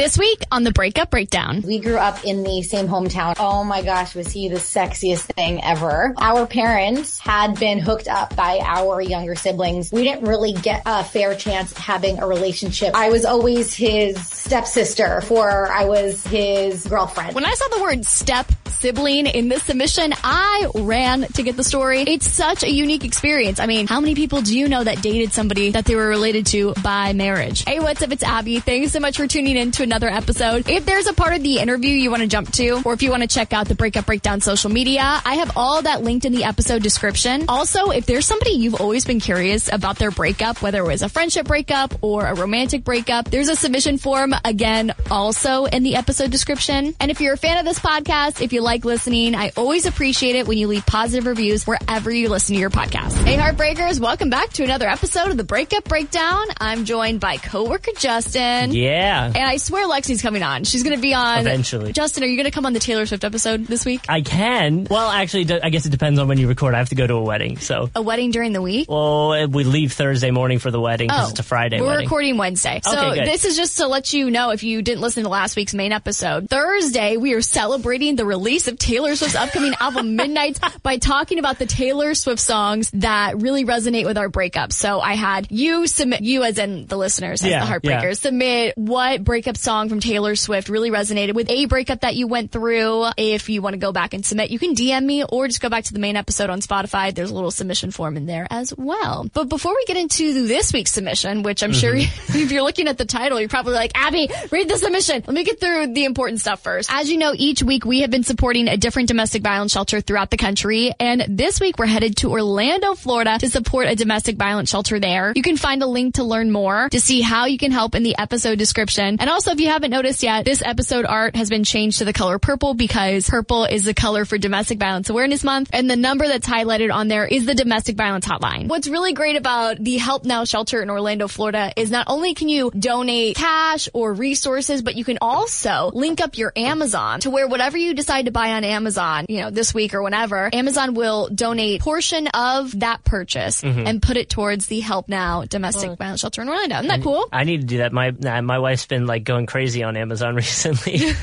This week on the Breakup Breakdown. We grew up in the same hometown. Oh my gosh, was he the sexiest thing ever? Our parents had been hooked up by our younger siblings. We didn't really get a fair chance having a relationship. I was always his stepsister before I was his girlfriend. When I saw the word step sibling in this submission, I ran to get the story. It's such a unique experience. I mean, how many people do you know that dated somebody that they were related to by marriage? Hey, what's up? It's Abby. Thanks so much for tuning in to another episode. If there's a part of the interview you want to jump to, or if you want to check out the Breakup Breakdown social media, I have all that linked in the episode description. Also, if there's somebody you've always been curious about their breakup, whether it was a friendship breakup or a romantic breakup, there's a submission form again also in the episode description. And if you're a fan of this podcast, if you like listening, I always appreciate it when you leave positive reviews wherever you listen to your podcast. Hey Heartbreakers, welcome back to another episode of the Breakup Breakdown. I'm joined by coworker Justin. Yeah. And I swear Lexi's coming on. She's going to be on. Eventually. Justin, are you going to come on the Taylor Swift episode this week? I can. Well, actually, I guess it depends on when you record. I have to go to a wedding, so. A wedding during the week? Well, we leave Thursday morning for the wedding because oh, it's a Friday We're wedding. recording Wednesday. So Okay, this is just to let you know if you didn't listen to last week's main episode. Thursday, we are celebrating the release of Taylor Swift's upcoming album Midnights by talking about the Taylor Swift songs that really resonate with our breakup. So I had you submit, you as in the listeners, as Yeah, the heartbreakers, yeah. submit what breakup song from Taylor Swift really resonated with a breakup that you went through. If you want to go back and submit, you can DM me or just go back to the main episode on Spotify. There's a little submission form in there as well. But before we get into this week's submission, which I'm sure mm-hmm. if you're looking at the title, you're probably like, Abby, read the submission. Let me get through the important stuff first. As you know, each week we have been supporting a different domestic violence shelter throughout the country. And this week we're headed to Orlando, Florida to support a domestic violence shelter there. You can find a link to learn more to see how you can help in the episode description. And also, if you haven't noticed yet, this episode art has been changed to the color purple because purple is the color for Domestic Violence Awareness Month. And the number that's highlighted on there is the domestic violence hotline. What's really great about the Help Now shelter in Orlando, Florida is not only can you donate cash or resources, but you can also link up your Amazon to where whatever you decide to buy on Amazon, you know, this week or whenever, Amazon will donate portion of that purchase mm-hmm. and put it towards the Help Now domestic violence shelter in Orlando. Isn't that cool? I need to do that. My my wife's been like going crazy on Amazon recently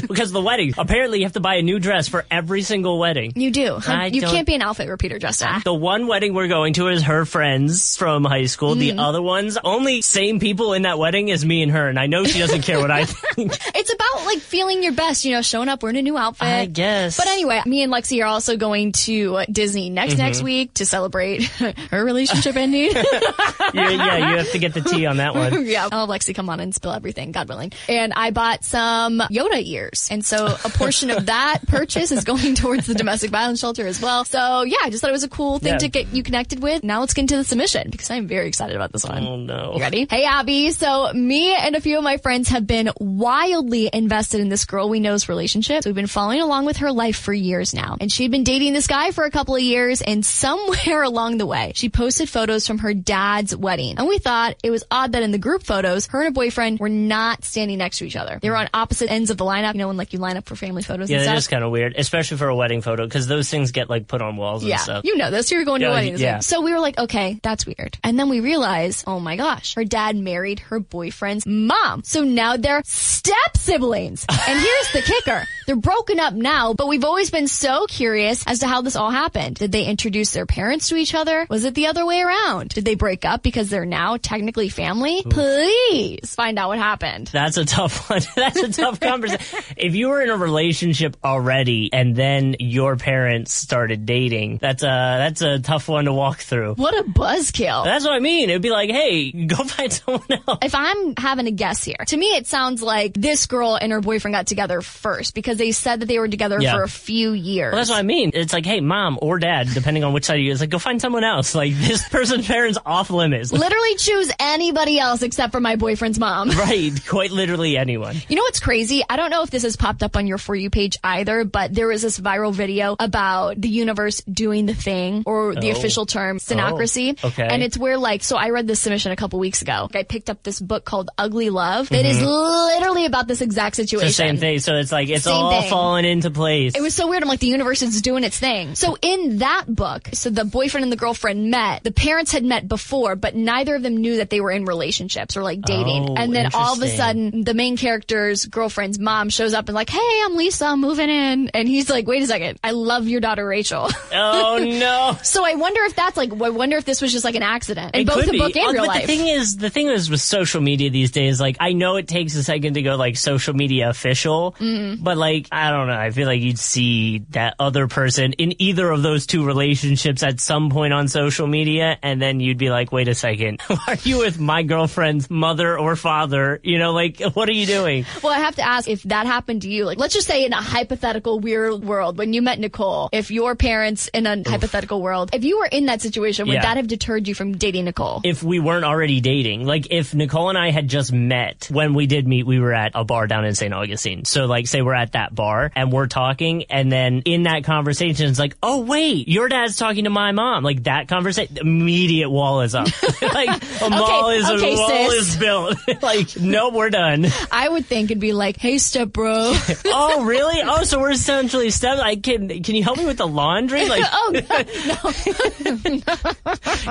because of the wedding. Apparently, you have to buy a new dress for every single wedding. You do. I you don't- can't be an outfit repeater, Justin. The one wedding we're going to is her friends from high school. Mm-hmm. The other ones, only same people in that wedding as me and her, and I know she doesn't care what I think. It's about like feeling your best, you know, showing up wearing a new outfit. I guess. But anyway, me and Lexi are also going to uh, Disney next next Mm-hmm. week to celebrate her relationship ending. yeah, yeah, you have to get the tea on that one. yeah, I'll have Lexi come on and spill everything, God willing. And I bought some Yoda ears. And so a portion of that purchase is going towards the domestic violence shelter as well. So yeah, I just thought it was a cool thing Yeah. to get you connected with. Now let's get into the submission because I'm very excited about this one. Oh no. You ready? Hey, Abby. So me and a few of my friends have been wildly invested in this girl we know's relationship. So we've been following along with her life for years now. And she'd been dating this guy for a couple of years and somewhere along the way, she posted photos from her dad's wedding. And we thought it was odd that in the group photos, her and her boyfriend were not standing next to each other. They were on opposite ends of the lineup, you know, when like you line up for family photos Yeah, and that stuff. is kind of weird, especially for a wedding photo, because those things get like put on walls Yeah, and stuff. you know this. You're going to Yeah, wedding. this yeah. So we were like, okay, that's weird. And then we realized, oh my gosh, her dad married her boyfriend's mom. So now they're step siblings. and here's the kicker. They're broken up now, but we've always been so curious as to how this all happened. Did they introduce their parents to each other? Was it the other way around? Did they break up because they're now technically family? Please find out what happened. That's a tough one. That's a tough conversation. If you were in a relationship already and then your parents started dating, that's a that's a tough one to walk through. What a buzzkill. That's what I mean. It'd be like, hey, go find someone else. if I'm having a guess here, to me it sounds like this girl and her boyfriend got together first because they said that they were together Yeah. for a few years. Well, that's what I mean. It's like, hey, mom or dad, depending on which side you, it's like, go find someone else. Like this person's parents off limits. Literally choose anybody else except for my boyfriend's mom. right, quite literally anyone. You know what's crazy? I don't know if this has popped up on your For You page either, but there was this viral video about the universe doing the thing, or the Oh. official term, synchronicity. Oh, okay. And it's where like, so I read this submission a couple weeks ago. I picked up this book called Ugly Love that is literally about this exact situation. Mm-hmm. It's the same thing. So it's like it's Same all all thing. falling into place. It was so weird. I'm like, the universe is doing its thing. So in that book, so the boyfriend and the girlfriend met. The parents had met before, but neither of them knew that they were in relationships or like dating. Oh, and then all of a sudden, the main character's girlfriend's mom shows up and like, hey, I'm Lisa, I'm moving in. And he's like, wait a second, I love your daughter Rachel. oh no. so I wonder if that's like, I wonder if this was just like an accident in It both the be. book and Oh, real but life. the thing is, the thing is with social media these days, like I know it takes a second to go like social media official, Mm-hmm. but like I don't know, I feel like you'd see that other person in either of those two relationships at some point on social media, and then you'd be like, wait a second, are you with my girlfriend's mother or father? You know, like what are you doing? Well, I have to ask if that happened to you. Like, let's just say in a hypothetical weird world, when you met Nicole, if your parents in a hypothetical world, if you were in that situation, would Yeah. that have deterred you from dating Nicole? If we weren't already dating, like if Nicole and I had just met when we did meet, we were at a bar down in St. Augustine. So like say we're at that bar and we're talking and then in that conversation it's like, oh wait, your dad's talking to my mom. Like that conversation, immediate wall is up. like a wall is okay, a wall sis. is built. like no, we're done. I would think it'd be like, hey, step bro. oh really? Oh, so we're essentially step. I can can you help me with the laundry? Like oh, no, no.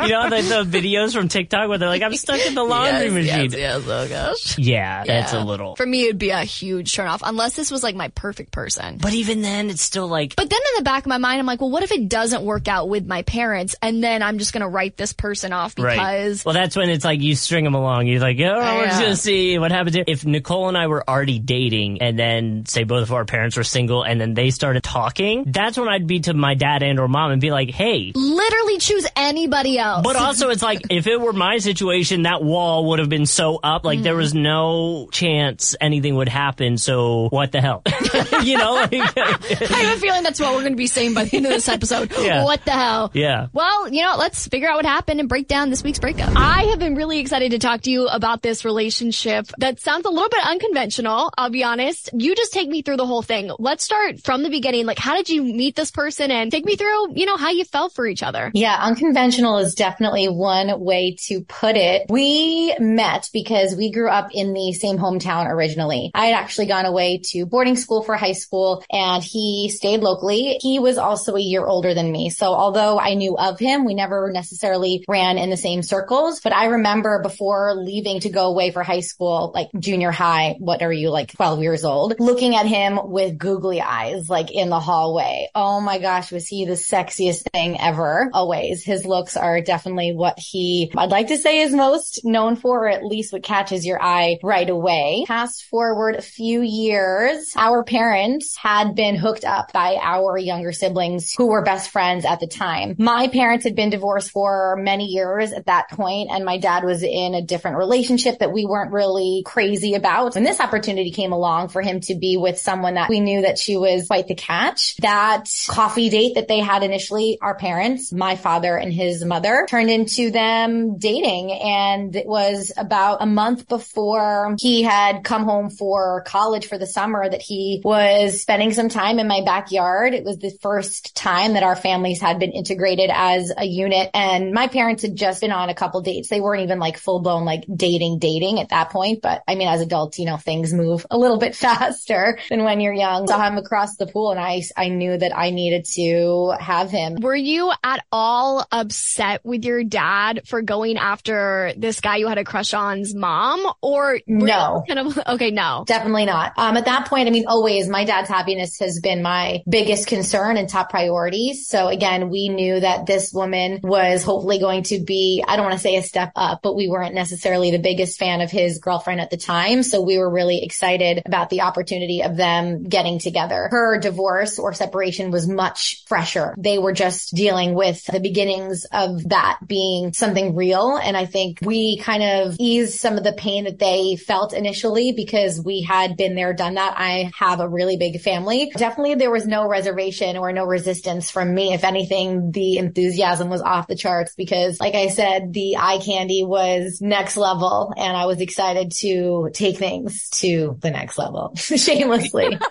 you know the, the videos from TikTok where they're like, I'm stuck in the laundry machine. yes, oh gosh. Yeah, that's a little. For me, it'd be a huge turnoff, unless this was like my perfect person. But even then, it's still like, But then in the back of my mind, I'm like, well, what if it doesn't work out with my parents? And then I'm just going to write this person off right. because Well, that's when it's like you string them along. You're like, oh, we're just gonna see what happens. If Nicole and I were already dating, and then say both of our parents were single, and then they started talking, that's when I'd be to my dad and or mom and be like, hey. literally choose anybody else. But also, it's like if it were my situation, that wall would have been so up, like there mm. was no chance anything would happen. So what the hell, you know? Like, I have a feeling that's what we're going to be saying by the end of this episode. Yeah. What the hell? Yeah. Well, you know, let's figure out what happened and break down this week's breakup. I have been really excited to talk to you about this relationship that sounds a little bit unconventional. I'll be honest. You just take me through the whole thing. Let's start from the beginning. Like, how did you meet this person and take me through, you know, how you felt for each other? Yeah, unconventional is definitely one way to put it. We met because we grew up in the same hometown originally. I had actually gone away to boarding school for high school and he stayed locally. He was also a year older than me. So although I knew of him, we never necessarily ran in the same circles. But I remember before leaving to go away for high school, like junior high, what are you, like 12 years old, looking at him with googly eyes, like in the hallway. Oh my gosh, was he the sexiest thing ever? Always. His looks are definitely what he, I'd like to say is most known for, or at least what catches your eye right away. Fast forward a few years, our parents had been hooked up by our younger siblings who were best friends at the time. My parents had been divorced for many years at that point, and my dad was in a different relationship that we weren't really crazy about. When this opportunity came along for him to be with someone that we knew that she was quite the catch, that coffee date that they had initially, our parents, my father and his mother, turned into them dating. And it was about a month before he had come home for college for the summer that he was spending some time in my backyard. It was the first time that our families had been integrated as a unit. And my parents had just been on a couple dates. They weren't even like full blown like dating, dating at that point. But I mean, as adults, you know, things move a little bit faster than when you're young. Saw him across the pool and I, I knew that I needed to have him. Were you at all upset with your dad for going after this guy you had a crush on's mom? Or No. kind of okay, no. Definitely not. Um, at that point, I mean, always my dad's happiness has been my biggest concern and top priority. So again, we knew that this woman was hopefully going to be, I don't want to say a step up, but we weren't necessarily the biggest fan of his girlfriend at the time. So we were really excited about the opportunity of them getting together. Her divorce or separation was much fresher. They were just dealing with the beginnings of that being something real. And I think we kind of eased some of the pain that they felt initially because we had been there, done that. I have a really big family. Definitely there was no reservation or no resistance from me. If anything, the enthusiasm was off the charts because like I said, the eye candy was next level and I was excited to take things to the next level shamelessly.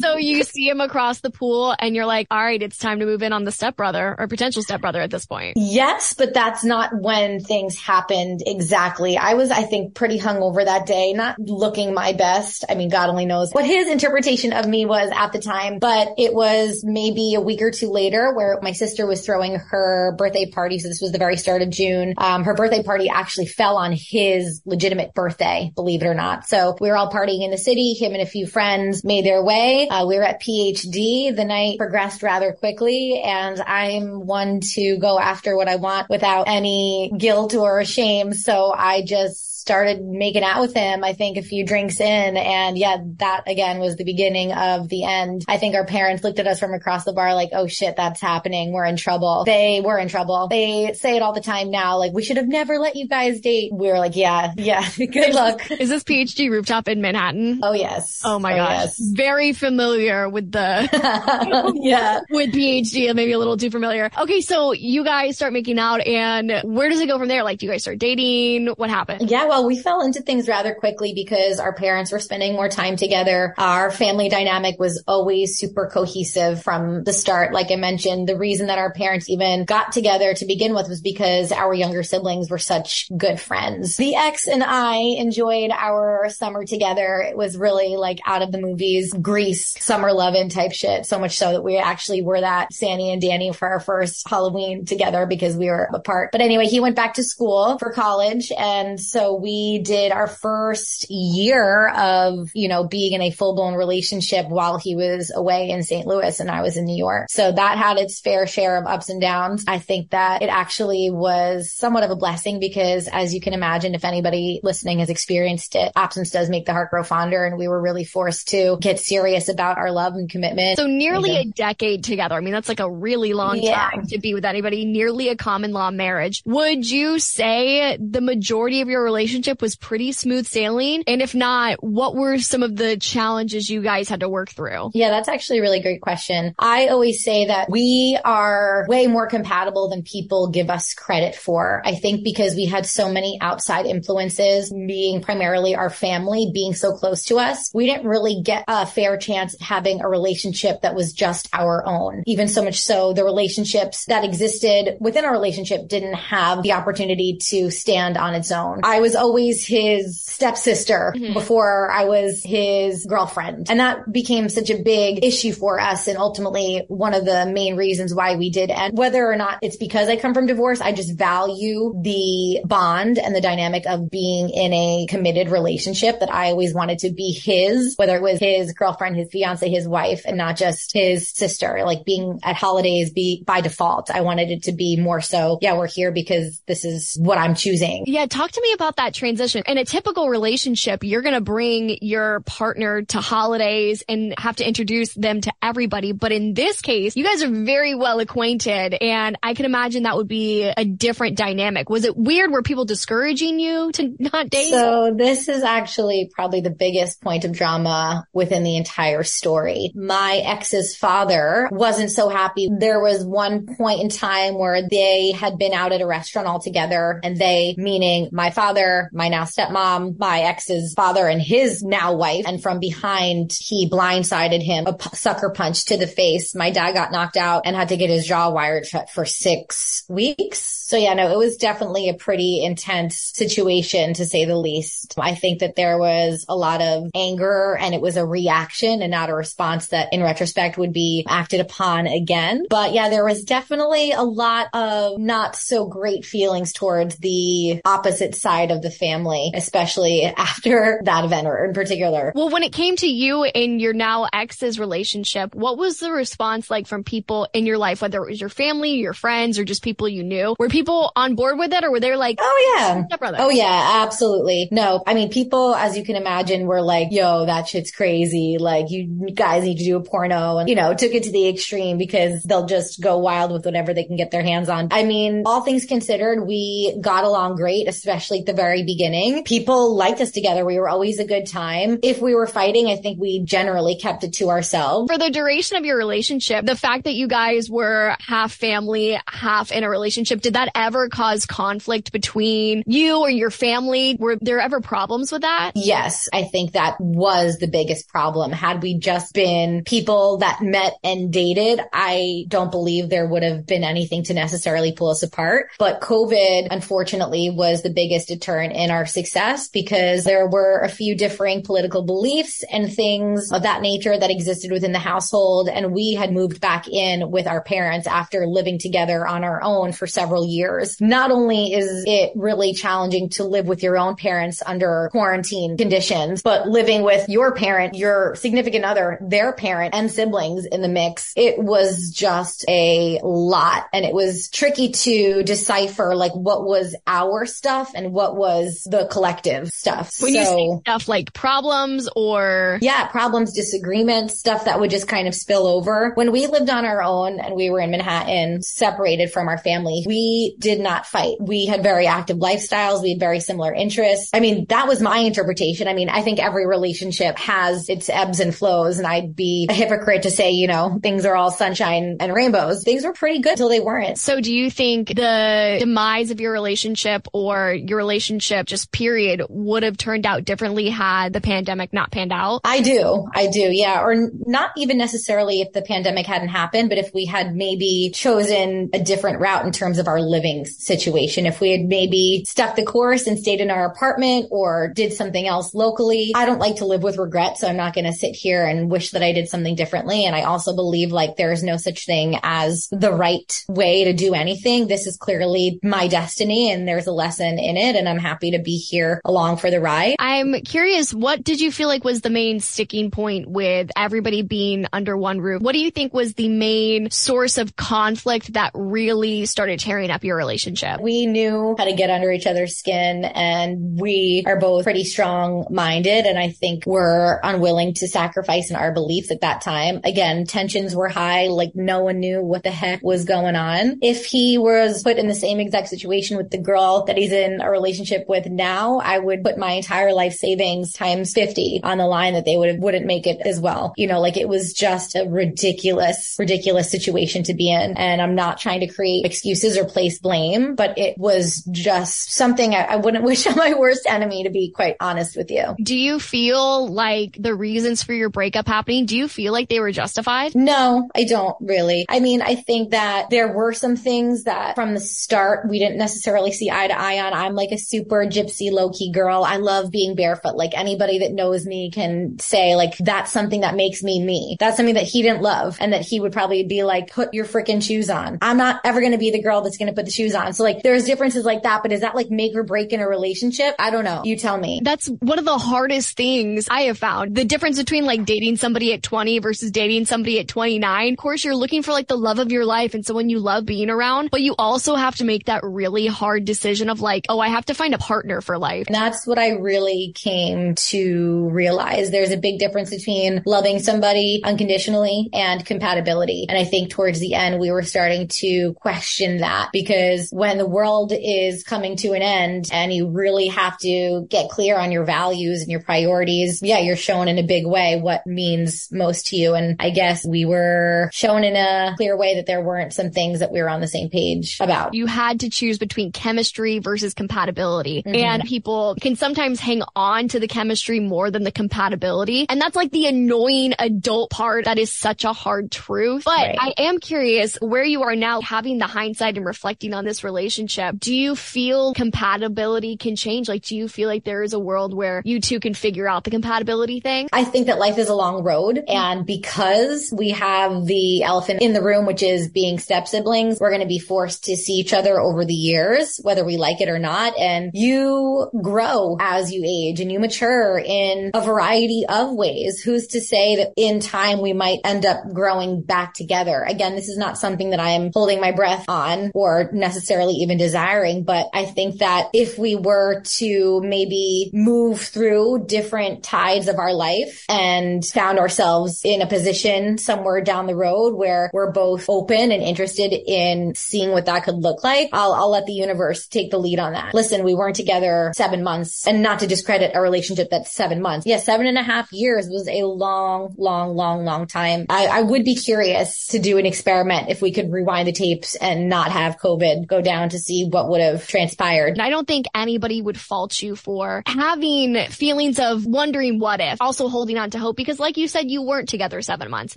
So you see him across the pool and you're like, all right, it's time to move in on the stepbrother or potential stepbrother at this point. Yes, but that's not when things happened exactly. I was, I think, pretty hungover that day, not looking my best. I mean, God only knows what his interpretation of me was at the time, but it was maybe a week or two later where my sister was throwing her birthday party. So this was the very start of June. Um, her birthday party actually fell on his legitimate birthday, believe it or not. So we were all partying in the city. Him and a few friends made their way. Uh, we were at PhD. The night progressed rather quickly and I'm one to go after what I want without any guilt or shame. So I just started making out with him, I think a few drinks in. And yeah, that again was the beginning of the end. I think our parents looked at us from across the bar like, oh shit, that's happening. We're in trouble. They were in trouble. They say it all the time now, like, we should have never let you guys date. We were like, yeah, yeah, good luck. Is this PhD rooftop in Manhattan? Oh yes. Oh my oh, gosh. Yes. Very familiar with the, yeah, with PhD, maybe a little too familiar. Okay. So you guys start making out and where does it go from there? Like, do you guys start dating? What happened? Yeah well, we fell into things rather quickly because our parents were spending more time together. Our family dynamic was always super cohesive from the start. Like I mentioned, the reason that our parents even got together to begin with was because our younger siblings were such good friends. The ex and I enjoyed our summer together. It was really like out of the movies, Grease, summer lovin' type shit. So much so that we actually were that Sandy and Danny for our first Halloween together because we were apart. But anyway, he went back to school for college. And so we did our first year of, you know, being in a full blown relationship while he was away in St. Louis and I was in New York. So that had its fair share of ups and downs. I think that it actually was somewhat of a blessing because as you can imagine, if anybody listening has experienced it, absence does make the heart grow fonder. And we were really forced to get serious about our love and commitment. So nearly a decade together. I mean, that's like a really long yeah. time to be with anybody, nearly a common law marriage. Would you say the majority of your relationship relationship was pretty smooth sailing? And if not, what were some of the challenges you guys had to work through? Yeah, that's actually a really great question. I always say that we are way more compatible than people give us credit for. I think because we had so many outside influences, being primarily our family, being so close to us, we didn't really get a fair chance having a relationship that was just our own. Even so much so, the relationships that existed within our relationship didn't have the opportunity to stand on its own. I was always his stepsister mm-hmm. before I was his girlfriend. And that became such a big issue for us. And ultimately one of the main reasons why we did end, whether or not it's because I come from divorce, I just value the bond and the dynamic of being in a committed relationship that I always wanted to be his, whether it was his girlfriend, his fiance, his wife, and not just his sister, like being at holidays be by default. I wanted it to be more so, yeah, we're here because this is what I'm choosing. Yeah. Talk to me about that that transition. In a typical relationship, you're going to bring your partner to holidays and have to introduce them to everybody. But in this case, you guys are very well acquainted and I can imagine that would be a different dynamic. Was it weird? Were people discouraging you to not date? So this is actually probably the biggest point of drama within the entire story. My ex's father wasn't so happy. There was one point in time where they had been out at a restaurant all together and they, meaning my father, my now stepmom, my ex's father and his now wife. And from behind, he blindsided him, a p- sucker punch to the face. My dad got knocked out and had to get his jaw wired shut for six weeks. So yeah, no, it was definitely a pretty intense situation to say the least. I think that there was a lot of anger and it was a reaction and not a response that in retrospect would be acted upon again. But yeah, there was definitely a lot of not so great feelings towards the opposite side of the family, especially after that event or in particular. Well, when it came to you and your now ex's relationship, what was the response like from people in your life, whether it was your family, your friends, or just people you knew? Were people on board with it or were they like, Oh yeah. Oh yeah, absolutely. No, I mean, people, as you can imagine, were like, yo, that shit's crazy. Like you guys need to do a porno and, you know, took it to the extreme because they'll just go wild with whatever they can get their hands on. I mean, all things considered, we got along great, especially at the very very beginning. People liked us together. We were always a good time. If we were fighting, I think we generally kept it to ourselves. For the duration of your relationship, the fact that you guys were half family, half in a relationship, did that ever cause conflict between you or your family? Were there ever problems with that? Yes, I think that was the biggest problem. Had we just been people that met and dated, I don't believe there would have been anything to necessarily pull us apart. But COVID, unfortunately, was the biggest deterrent inherent in our success because there were a few differing political beliefs and things of that nature that existed within the household. And we had moved back in with our parents after living together on our own for several years. Not only is it really challenging to live with your own parents under quarantine conditions, but living with your parent, your significant other, their parent and siblings in the mix, it was just a lot. And it was tricky to decipher like what was our stuff and what was the collective stuff. When so, you say stuff like problems or yeah, problems, disagreements, stuff that would just kind of spill over. When we lived on our own and we were in Manhattan, separated from our family, we did not fight. We had very active lifestyles. We had very similar interests. I mean, that was my interpretation. I mean, I think every relationship has its ebbs and flows and I'd be a hypocrite to say, you know, things are all sunshine and rainbows. Things were pretty good until they weren't. So do you think the demise of your relationship or your relationship just period would have turned out differently had the pandemic not panned out? I do. I do. Yeah. Or not even necessarily if the pandemic hadn't happened, but if we had maybe chosen a different route in terms of our living situation, if we had maybe stuck the course and stayed in our apartment or did something else locally. I don't like to live with regret. So I'm not going to sit here and wish that I did something differently. And I also believe like there is no such thing as the right way to do anything. This is clearly my destiny and there's a lesson in it. And I'm happy to be here along for the ride. I'm curious, what did you feel like was the main sticking point with everybody being under one roof? What do you think was the main source of conflict that really started tearing up your relationship? We knew how to get under each other's skin and we are both pretty strong minded. And I think we're unwilling to sacrifice in our beliefs at that time. Again, tensions were high. Like no one knew what the heck was going on. If he was put in the same exact situation with the girl that he's in a relationship with now, I would put my entire life savings times 50 on the line that they would wouldn't make it as well. You know, like it was just a ridiculous, ridiculous situation to be in. And I'm not trying to create excuses or place blame, but it was just something I, I wouldn't wish on my worst enemy to be quite honest with you. Do you feel like the reasons for your breakup happening, do you feel like they were justified? No, I don't really. I mean, I think that there were some things that from the start we didn't necessarily see eye to eye on. I'm like a super gypsy low key girl. I love being barefoot. Like anybody that knows me can say like that's something that makes me me. That's something that he didn't love and that he would probably be like, put your freaking shoes on. I'm not ever going to be the girl that's going to put the shoes on. So like there's differences like that, but is that like make or break in a relationship? I don't know. You tell me. That's one of the hardest things I have found. The difference between like dating somebody at 20 versus dating somebody at 29. Of course, you're looking for like the love of your life and someone you love being around, but you also have to make that really hard decision of like, oh, I have to find a partner for life. And that's what I really came to realize. There's a big difference between loving somebody unconditionally and compatibility. And I think towards the end, we were starting to question that because when the world is coming to an end and you really have to get clear on your values and your priorities, yeah, you're shown in a big way what means most to you. And I guess we were shown in a clear way that there weren't some things that we were on the same page about. You had to choose between chemistry versus compatibility. Mm-hmm. And people can sometimes hang on to the chemistry more than the compatibility. And that's like the annoying adult part that is such a hard truth. But right. I am curious where you are now having the hindsight and reflecting on this relationship. Do you feel compatibility can change? Like, do you feel like there is a world where you two can figure out the compatibility thing? I think that life is a long road. And because we have the elephant in the room, which is being step siblings, we're going to be forced to see each other over the years, whether we like it or not. And you grow as you age and you mature in a variety of ways. Who's to say that in time we might end up growing back together? Again, this is not something that I am holding my breath on or necessarily even desiring, but I think that if we were to maybe move through different tides of our life and found ourselves in a position somewhere down the road where we're both open and interested in seeing what that could look like, I'll, I'll let the universe take the lead on that. Listen, we weren't together seven months and not to discredit a relationship that's seven months. Yeah, seven and a half years was a long, long, long, long time. I, I would be curious to do an experiment if we could rewind the tapes and not have COVID go down to see what would have transpired. I don't think anybody would fault you for having feelings of wondering what if, also holding on to hope because like you said, you weren't together seven months.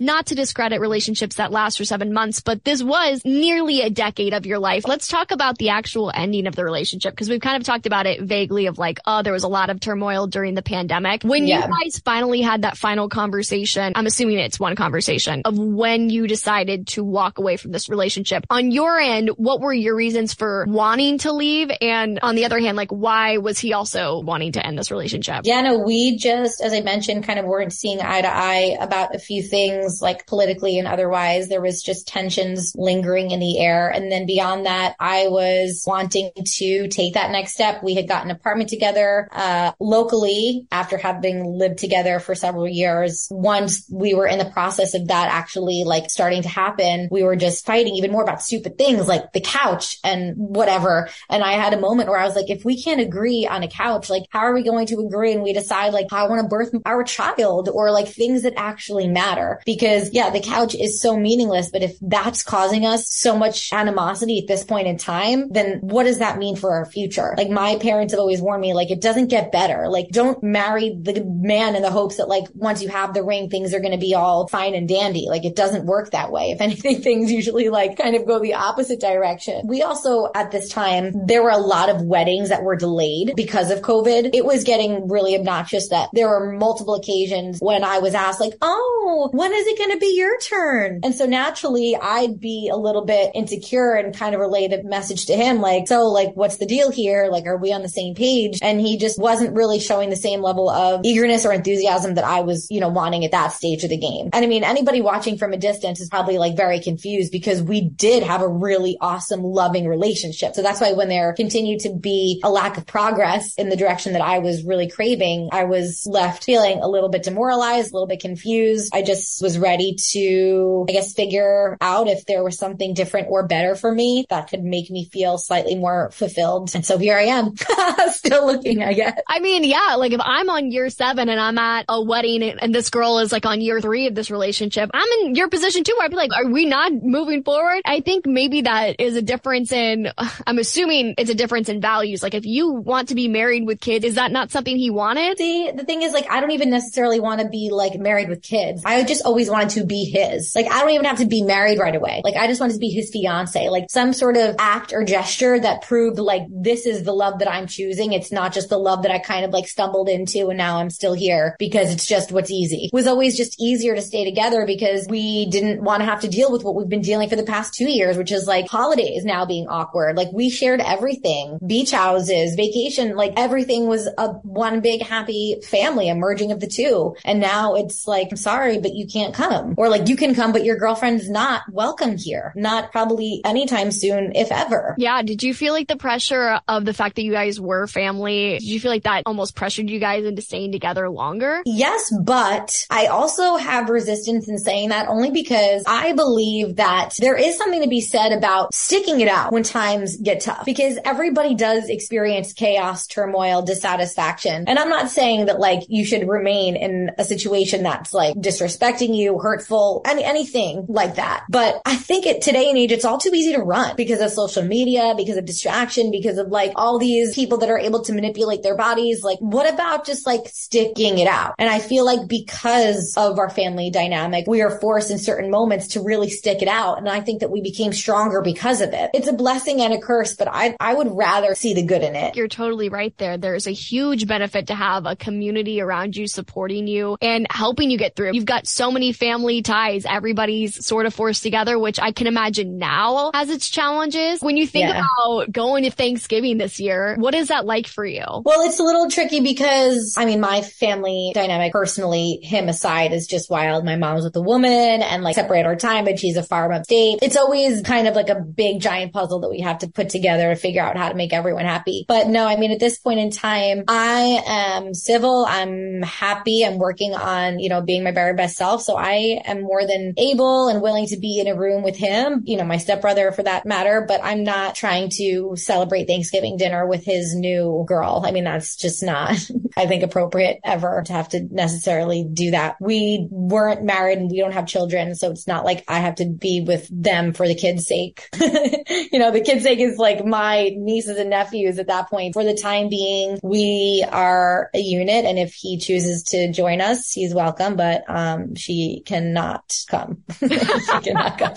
Not to discredit relationships that last for seven months, but this was nearly a decade of your life. Let's talk about the actual ending of the relationship because we've kind of talked talked about it vaguely of like, oh, there was a lot of turmoil during the pandemic. When Yeah. you guys finally had that final conversation, I'm assuming it's one conversation of when you decided to walk away from this relationship. On your end, what were your reasons for wanting to leave? And on the other hand, like why was he also wanting to end this relationship? Yeah, no, we just, as I mentioned, kind of weren't seeing eye to eye about a few things, like politically and otherwise. There was just tensions lingering in the air. And then beyond that, I was wanting to take that next step. We had gotten an apartment together, uh, locally after having lived together for several years. Once we were in the process of that actually like starting to happen, we were just fighting even more about stupid things like the couch and whatever. And I had a moment where I was like, if we can't agree on a couch, like how are we going to agree? And we decide like how I want to birth our child or like things that actually matter. Because yeah, the couch is so meaningless, but if that's causing us so much animosity at this point in time, then what does that mean for our future? Like my parents have always warned me, like it doesn't get better. Like don't marry the man in the hopes that like once you have the ring, things are going to be all fine and dandy. Like it doesn't work that way. If anything, things usually like kind of go the opposite direction. We also at this time, there were a lot of weddings that were delayed because of COVID. It was getting really obnoxious that there were multiple occasions when I was asked like, Oh, when is it going to be your turn? And so naturally I'd be a little bit insecure and kind of relay the message to him like, so like, what's the deal here? Like, are we on the same page? And he just wasn't really showing the same level of eagerness or enthusiasm that I was, you know, wanting at that stage of the game. And I mean, anybody watching from a distance is probably like very confused because we did have a really awesome, loving relationship. So that's why when there continued to be a lack of progress in the direction that I was really craving, I was left feeling a little bit demoralized, a little bit confused. I just was ready to, I guess, figure out if there was something different or better for me that could make me feel slightly more fulfilled. And so here I am, still looking, I guess. I mean, yeah, like if I'm on year seven and I'm at a wedding and, and this girl is like on year three of this relationship, I'm in your position too where I'd be like, are we not moving forward? I think maybe that is a difference in, I'm assuming it's a difference in values. Like if you want to be married with kids, is that not something he wanted? See, the thing is like, I don't even necessarily want to be like married with kids. I just always wanted to be his. Like, I don't even have to be married right away. Like, I just wanted to be his fiance, like some sort of act or gesture that proved like, this is the love that I'm choosing. It's not just the love that I kind of like stumbled into and now I'm still here because it's just what's easy. It was always just easier to stay together because we didn't want to have to deal with what we've been dealing for the past two years, which is like holidays now being awkward. Like we shared everything, beach houses, vacation, like everything was a one big happy family, a merging of the two. And now it's like, I'm sorry, but you can't come. Or like you can come, but your girlfriend's not welcome here. Not probably anytime soon, if ever. Yeah. Did you feel like the pressure of the fact that you guys were family? Did you feel like that almost pressured you guys into staying together longer? Yes, but I also have resistance in saying that only because I believe that there is something to be said about sticking it out when times get tough because everybody does experience chaos, turmoil, dissatisfaction. And I'm not saying that like you should remain in a situation that's like disrespecting you, hurtful, any, anything like that. But I think at today and age, it's all too easy to run because of social media, because of distraction, because of like all these people that are able to manipulate their bodies. Like what about just like sticking it out? And I feel like because of our family dynamic, we are forced in certain moments to really stick it out. And I think that we became stronger because of it. It's a blessing and a curse, but I, I would rather see the good in it. You're totally right there. There's a huge benefit to have a community around you supporting you and helping you get through. You've got so many family ties. Everybody's sort of forced together, which I can imagine now has its challenges. When you think Yeah. about going to Thanksgiving this year, what is that like for you? Well, it's a little tricky because I mean, my family dynamic personally, him aside, is just wild. My mom's with a woman and like separate our time, but she's a farm upstate. It's always kind of like a big giant puzzle that we have to put together to figure out how to make everyone happy. But no, I mean, at this point in time, I am civil. I'm happy. I'm working on, you know, being my very best self. So I am more than able and willing to be in a room with him, you know, my stepbrother for that matter, but I'm not trying to celebrate Thanksgiving dinner with his new girl. I mean, that's just not, I think, appropriate ever to have to necessarily do that. We weren't married and we don't have children. So it's not like I have to be with them for the kids' sake. you know, the kids' sake is like my nieces and nephews at that point. For the time being, we are a unit. And if he chooses to join us, he's welcome, but, um, she cannot come. she cannot come.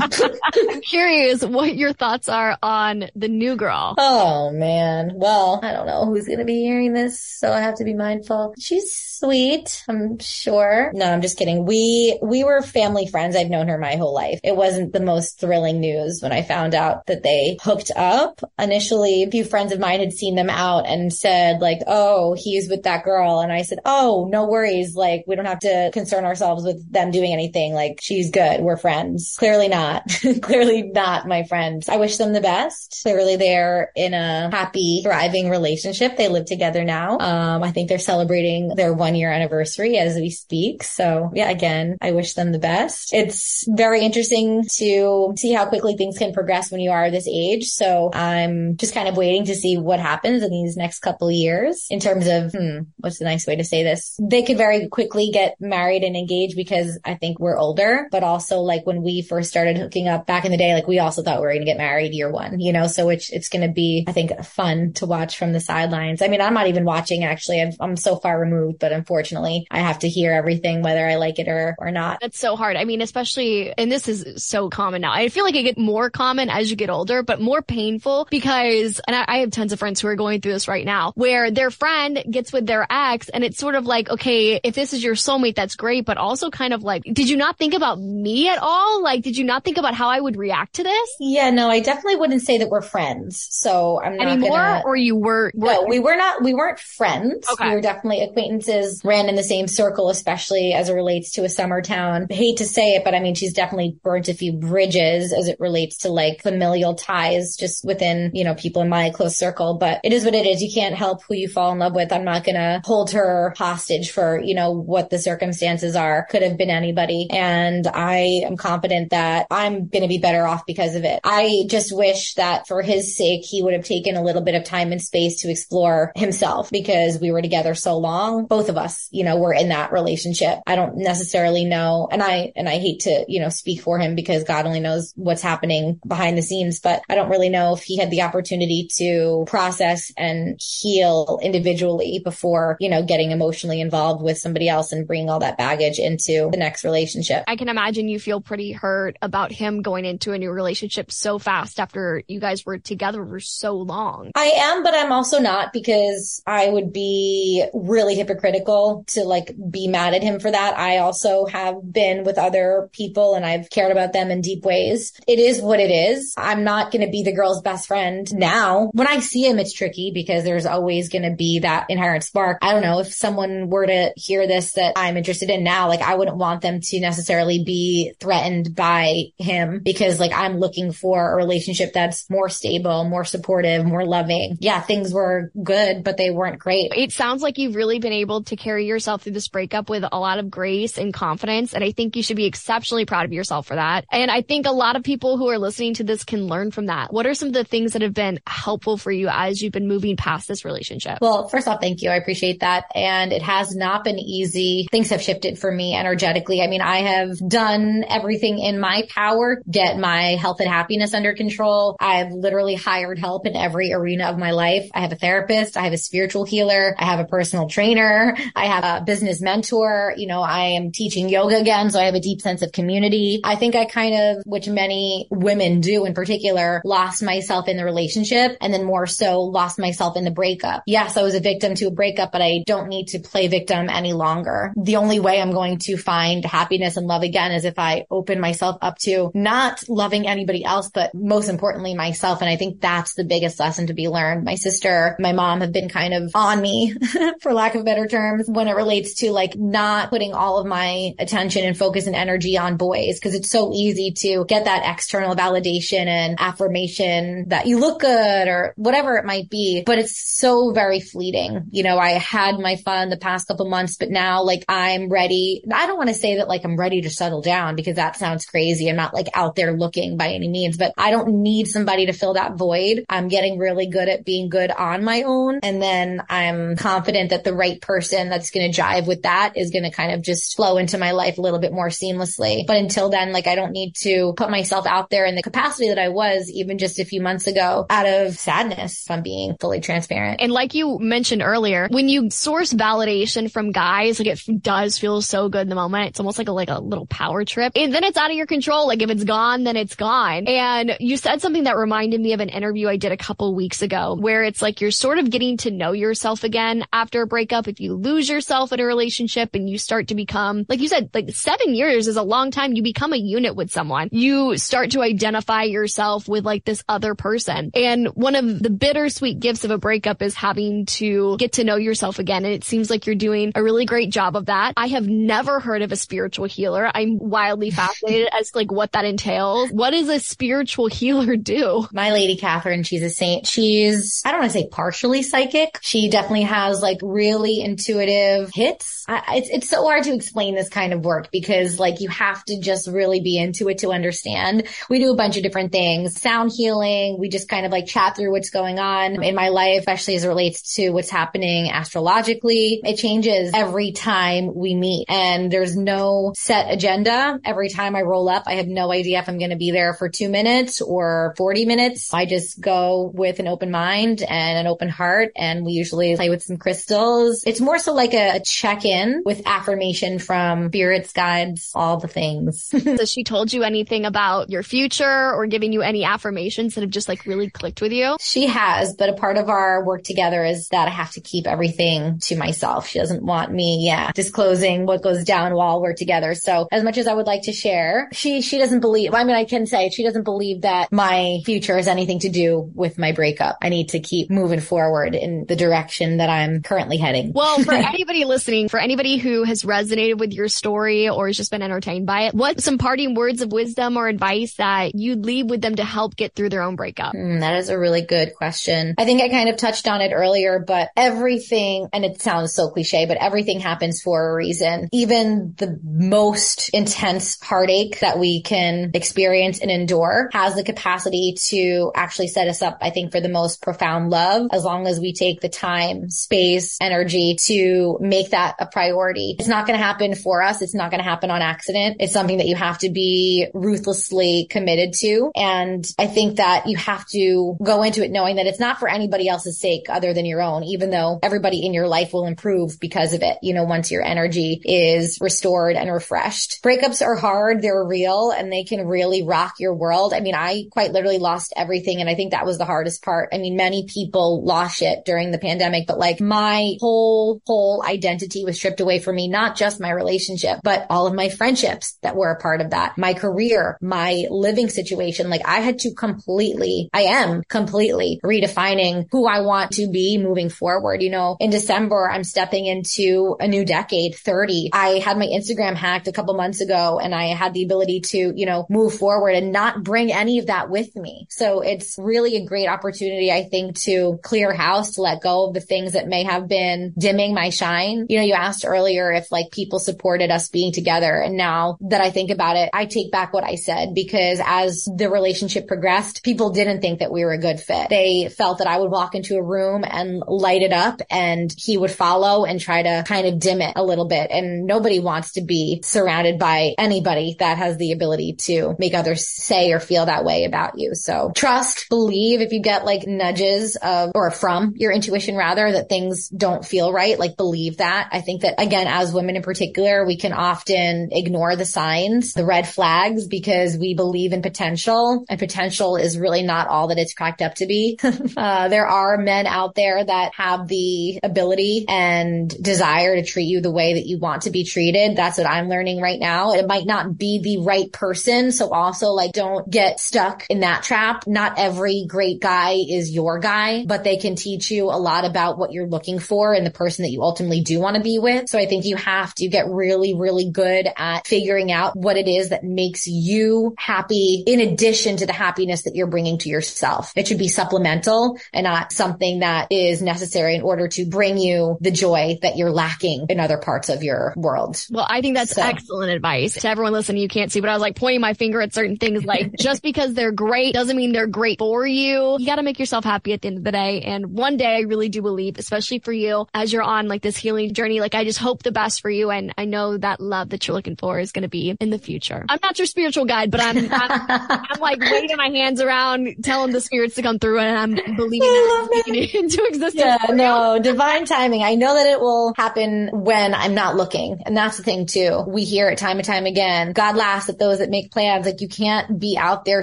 I'm curious what your thoughts are on the new girl. Oh Man. Well, I don't know who's gonna be hearing this, so I have to be mindful. She's sweet, I'm sure. No, I'm just kidding. We we were family friends. I've known her my whole life. It wasn't the most thrilling news when I found out that they hooked up. Initially, a few friends of mine had seen them out and said like, "Oh, he's with that girl," and I said, "Oh, no worries. Like, we don't have to concern ourselves with them doing anything. Like, she's good. We're friends." Clearly not. Clearly not my friends. I wish them the best. Clearly, they're in a happy, thriving relationship. They live together now. Um, I think they're celebrating their one year anniversary as we speak. So yeah, again, I wish them the best. It's very interesting to see how quickly things can progress when you are this age. So I'm just kind of waiting to see what happens in these next couple years in terms of, hmm, what's the nice way to say this? They could very quickly get married and engaged because I think we're older, but also like when we first started hooking up back in the day, like we also thought we were going to get married year one, you know, so it's, it's going to be, I think, fun to watch from the sidelines. I mean, I'm not even watching actually. I'm, I'm so far removed, but unfortunately I have to hear everything, whether I like it or, or not. That's so hard. I mean, especially, and this is so common now. I feel like it get more common as you get older, but more painful because, and I, I have tons of friends who are going through this right now, where their friend gets with their ex and it's sort of like, okay, if this is your soulmate, that's great, but also kind of like, did you not think about me at all? Like, did you not think about how I would react to this? Yeah, no, I definitely wouldn't say that we're friends. So I'm Anymore? gonna... Or you were, were No, we were not, we weren't friends. Okay. We were definitely acquaintances, ran in the same circle, especially as it relates to a summer town. I hate to say it, but I mean, she's definitely burnt a few bridges as it relates to like familial ties just within, you know, people in my close circle. But it is what it is. You can't help who you fall in love with. I'm not going to hold her hostage for, you know, what the circumstances are. Could have been anybody. And I am confident that I'm going to be better off because of it. I just wish that for his sake, he would have taken a little bit of time and space to explore himself because we were together so long. Both of us, you know, were in that relationship. I don't necessarily know. And I, and I hate to, you know, speak for him because God only knows what's happening behind the scenes, but I don't really know if he had the opportunity to process and heal individually before, you know, getting emotionally involved with somebody else and bringing all that baggage into the next relationship. I can imagine you feel pretty hurt about him going into a new relationship so fast after you guys were together for so long. I am, but I'm also not because I would be really hypocritical to like be mad at him for that. I also have been with other people and I've cared about them in deep ways. It is what it is. I'm not going to be the girl's best friend now. When I see him, it's tricky because there's always going to be that inherent spark. I don't know if someone were to hear this that I'm interested in now, like I wouldn't want them to necessarily be threatened by him because like I'm looking for a relationship that's more stable, more supportive, more loving. Yeah, things were good, but they weren't great. It sounds like you've really been able to carry yourself through this breakup with a lot of grace and confidence. And I think you should be exceptionally proud of yourself for that. And I think a lot of people who are listening to this can learn from that. What are some of the things that have been helpful for you as you've been moving past this relationship? Well, first off, thank you. I appreciate that. And it has not been easy. Things have shifted for me energetically. I mean, I have done everything in my power, get my health and happiness under control. I've literally hired help in every arena of my life. I have a therapist. I have a spiritual healer. I have a personal trainer. I have a business mentor. You know, I am teaching yoga again. So I have a deep sense of community. I think I kind of, which many women do in particular, lost myself in the relationship and then more so lost myself in the breakup. Yes, I was a victim to a breakup, but I don't need to play victim any longer. The only way I'm going to find happiness and love again is if I open myself up to not loving anybody else, but most importantly, myself. And I think that's the biggest lesson to be learned. My sister, my mom have been kind of on me, for lack of better terms, when it relates to like not putting all of my attention and focus and energy on boys. Cause it's so easy to get that external validation and affirmation that you look good or whatever it might be. But it's so very fleeting. You know, I had my fun the past couple months, but now like I'm ready. I don't want to say that like I'm ready to settle down because that sounds crazy. I'm not like out there looking by any means, but I don't need somebody to fill that void. I'm getting really good at being good on my own. And then I'm confident that the right person that's going to jive with that is going to kind of just flow into my life a little bit more seamlessly. But until then, like I don't need to put myself out there in the capacity that I was even just a few months ago out of sadness, if I'm being fully transparent. And like you mentioned earlier, when you source validation from guys, like it does feel so good in the moment. It's almost like a, like a little power trip. And then it's out of your control. Like if it's gone, then it's gone. And you said something that reminded me of an interview I did a couple couple weeks ago where it's like you're sort of getting to know yourself again after a breakup. If you lose yourself in a relationship and you start to become, like you said, like seven years is a long time. You become a unit with someone. You start to identify yourself with like this other person. And one of the bittersweet gifts of a breakup is having to get to know yourself again. And it seems like you're doing a really great job of that. I have never heard of a spiritual healer. I'm wildly fascinated as like what that entails. What does a spiritual healer do? My lady Catherine, she's a saint. She's, I don't want to say partially psychic. She definitely has like really intuitive hits. I, it's, it's so hard to explain this kind of work because like you have to just really be into it to understand. We do a bunch of different things, sound healing. We just kind of like chat through what's going on in my life, especially as it relates to what's happening astrologically. It changes every time we meet and there's no set agenda. Every time I roll up, I have no idea if I'm going to be there for two minutes or 40 minutes. I just go with an open mind and an open heart and we usually play with some crystals. It's more so like a, a check-in with affirmation from spirits, guides, all the things. so she told you anything about your future or giving you any affirmations that have just like really clicked with you? She has, but a part of our work together is that I have to keep everything to myself. She doesn't want me, yeah, disclosing what goes down while we're together. So as much as I would like to share, she, she doesn't believe, I mean, I can say she doesn't believe that my future has anything to do with my breakup. I need to keep moving forward in the direction that I'm currently heading. Well, for anybody listening, for anybody who has resonated with your story or has just been entertained by it, what some parting words of wisdom or advice that you'd leave with them to help get through their own breakup? Mm, that is a really good question. I think I kind of touched on it earlier, but everything, and it sounds so cliche, but everything happens for a reason. Even the most intense heartache that we can experience and endure has the capacity to actually set us up, I think, for the most profound love as long as we take the time, space, energy to make that a priority. It's not going to happen for us. It's not going to happen on accident. It's something that you have to be ruthlessly committed to. And I think that you have to go into it knowing that it's not for anybody else's sake other than your own, even though everybody in your life will improve because of it. You know, once your energy is restored and refreshed. Breakups are hard. They're real and they can really rock your world. I mean, I quite literally lost everything. And I think that was the hardest part. I mean, many people lost it during the pandemic, but like my whole, whole identity was stripped away from me, not just my relationship, but all of my friendships that were a part of that, my career, my living situation. Like I had to completely, I am completely redefining who I want to be moving forward. You know, in December, I'm stepping into a new decade, 30. I had my Instagram hacked a couple months ago and I had the ability to, you know, move forward and not bring any of that with me. So it's really a great opportunity, I think, to clear house, to let go of the things that may have been dimming my shine. You know, you asked earlier if like people supported us being together. And now that I think about it, I take back what I said because as the relationship progressed, people didn't think that we were a good fit. They felt that I would walk into a room and light it up and he would follow and try to kind of dim it a little bit. And nobody wants to be surrounded by anybody that has the ability to make others say or feel that way about you. So trust, believe if you get like nudges of, or from your intuition rather, that things don't feel right, like believe that. I think that again, as women in particular, we can often ignore the signs, the red flags, because we believe in potential and potential is really not all that it's cracked up to be. uh, there are men out there that have the ability and desire to treat you the way that you want to be treated. That's what I'm learning right now. It might not be the right person. So also like don't get stuck in that trap. Not every great guy is your guy, but they can teach you a lot about what you're looking for and the person that you ultimately do want to be with. So I think you have to get really, really good at figuring out what it is that makes you happy in addition to the happiness that you're bringing to yourself. It should be supplemental and not something that is necessary in order to bring you the joy that you're lacking in other parts of your world. Well, I think that's so. excellent advice to everyone listening. You can't see, but I was like pointing my finger at certain things like just because they're great doesn't mean they're great for you. You got to make yourself happy at the end of the day. And one day I really do believe, especially for you as you're on like this healing journey, like I just hope the best for you. And I know that love that you're looking for is going to be in the future. I'm not your spiritual guide, but I'm, I'm, I'm like waving my hands around, telling the spirits to come through and I'm believing it into existence. Yeah, no, divine timing. I know that it will happen when I'm not looking. And that's the thing too. We hear it time and time again. God laughs at those that make plans. Like you can't be out there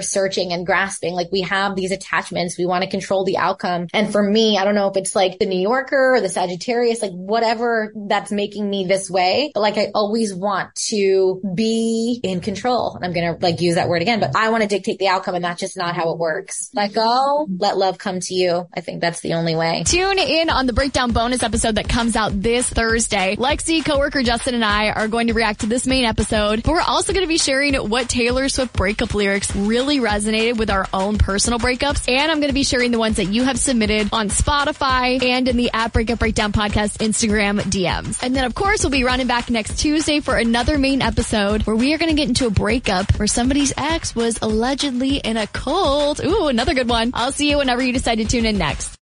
searching and grasping. Like we have these attachments We want to control the outcome. And for me, I don't know if it's like the New Yorker or the Sagittarius, like whatever that's making me this way. But like I always want to be in control. And I'm going to like use that word again, but I want to dictate the outcome and that's just not how it works. Let go, let love come to you. I think that's the only way. Tune in on the breakdown bonus episode that comes out this Thursday. Lexi, coworker Justin and I are going to react to this main episode, but we're also going to be sharing what Taylor Swift breakup lyrics really resonated with our own personal breakups. And I'm going to be sharing the ones that you have submitted on Spotify and in the at Breakup Breakdown podcast Instagram DMs. And then of course we'll be running back next Tuesday for another main episode where we are going to get into a breakup where somebody's ex was allegedly in a cult. Ooh, another good one. I'll see you whenever you decide to tune in next.